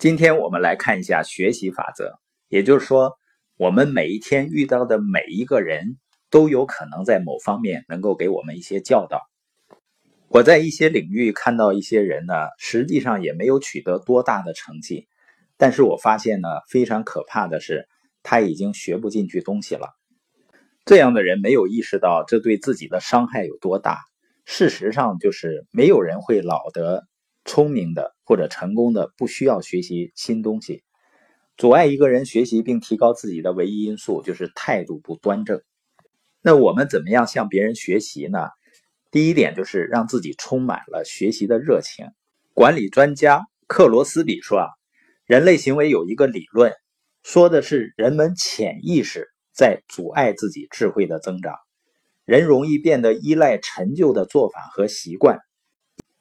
今天我们来看一下学习法则，也就是说，我们每一天遇到的每一个人都有可能在某方面能够给我们一些教导。我在一些领域看到一些人呢，实际上也没有取得多大的成绩，但是我发现呢，非常可怕的是，他已经学不进去东西了。这样的人没有意识到这对自己的伤害有多大。事实上，就是没有人会老得。聪明的或者成功的不需要学习新东西，阻碍一个人学习并提高自己的唯一因素就是态度不端正。那我们怎么样向别人学习呢？第一点就是让自己充满了学习的热情。管理专家克罗斯比说啊，人类行为有一个理论，说的是人们潜意识在阻碍自己智慧的增长，人容易变得依赖陈旧的做法和习惯。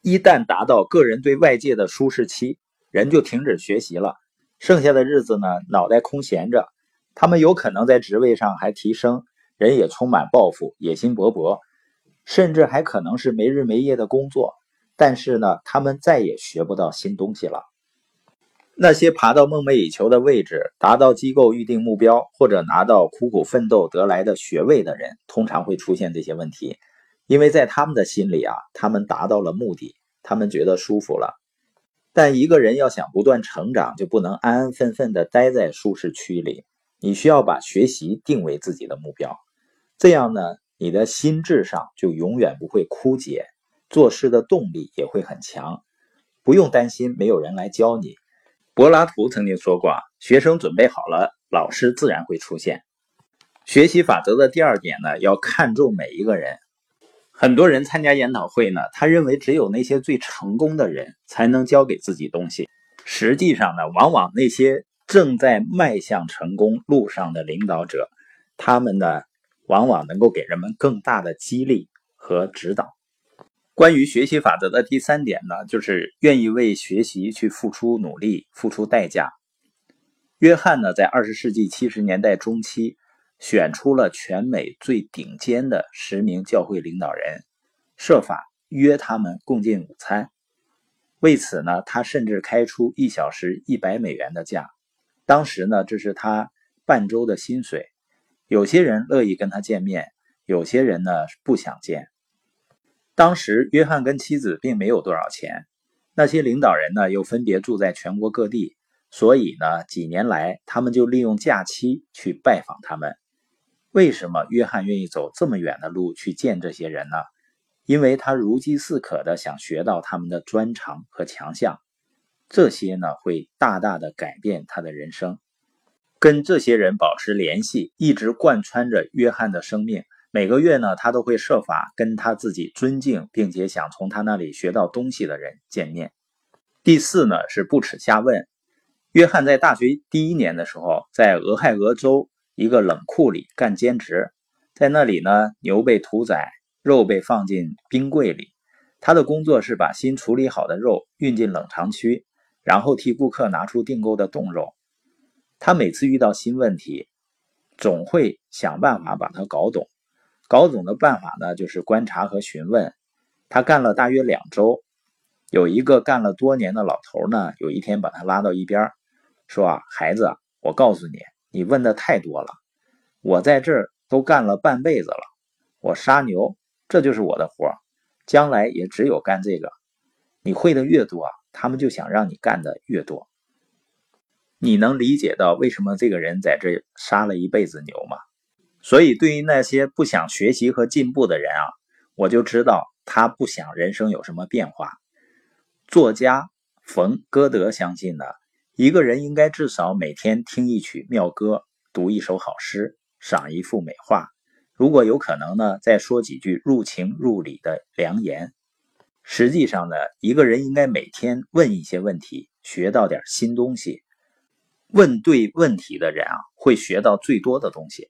一旦达到个人对外界的舒适期，人就停止学习了。剩下的日子呢，脑袋空闲着。他们有可能在职位上还提升，人也充满抱负，野心勃勃，甚至还可能是没日没夜的工作。但是呢，他们再也学不到新东西了。那些爬到梦寐以求的位置，达到机构预定目标，或者拿到苦苦奋斗得来的学位的人，通常会出现这些问题。因为在他们的心里啊，他们达到了目的，他们觉得舒服了。但一个人要想不断成长，就不能安安分分地待在舒适区里。你需要把学习定为自己的目标，这样呢，你的心智上就永远不会枯竭，做事的动力也会很强。不用担心没有人来教你。柏拉图曾经说过：“学生准备好了，老师自然会出现。”学习法则的第二点呢，要看重每一个人。很多人参加研讨会呢，他认为只有那些最成功的人才能教给自己东西。实际上呢，往往那些正在迈向成功路上的领导者，他们呢，往往能够给人们更大的激励和指导。关于学习法则的第三点呢，就是愿意为学习去付出努力、付出代价。约翰呢，在二十世纪七十年代中期。选出了全美最顶尖的十名教会领导人，设法约他们共进午餐。为此呢，他甚至开出一小时一百美元的价。当时呢，这是他半周的薪水。有些人乐意跟他见面，有些人呢不想见。当时约翰跟妻子并没有多少钱，那些领导人呢又分别住在全国各地，所以呢，几年来他们就利用假期去拜访他们。为什么约翰愿意走这么远的路去见这些人呢？因为他如饥似渴的想学到他们的专长和强项，这些呢会大大的改变他的人生。跟这些人保持联系，一直贯穿着约翰的生命。每个月呢，他都会设法跟他自己尊敬并且想从他那里学到东西的人见面。第四呢是不耻下问。约翰在大学第一年的时候，在俄亥俄州。一个冷库里干兼职，在那里呢，牛被屠宰，肉被放进冰柜里。他的工作是把新处理好的肉运进冷藏区，然后替顾客拿出订购的冻肉。他每次遇到新问题，总会想办法把它搞懂。搞懂的办法呢，就是观察和询问。他干了大约两周，有一个干了多年的老头呢，有一天把他拉到一边，说：“啊，孩子，我告诉你。”你问的太多了，我在这儿都干了半辈子了，我杀牛，这就是我的活将来也只有干这个。你会的越多，他们就想让你干的越多。你能理解到为什么这个人在这杀了一辈子牛吗？所以，对于那些不想学习和进步的人啊，我就知道他不想人生有什么变化。作家冯·歌德相信呢。一个人应该至少每天听一曲妙歌，读一首好诗，赏一幅美画。如果有可能呢，再说几句入情入理的良言。实际上呢，一个人应该每天问一些问题，学到点新东西。问对问题的人啊，会学到最多的东西。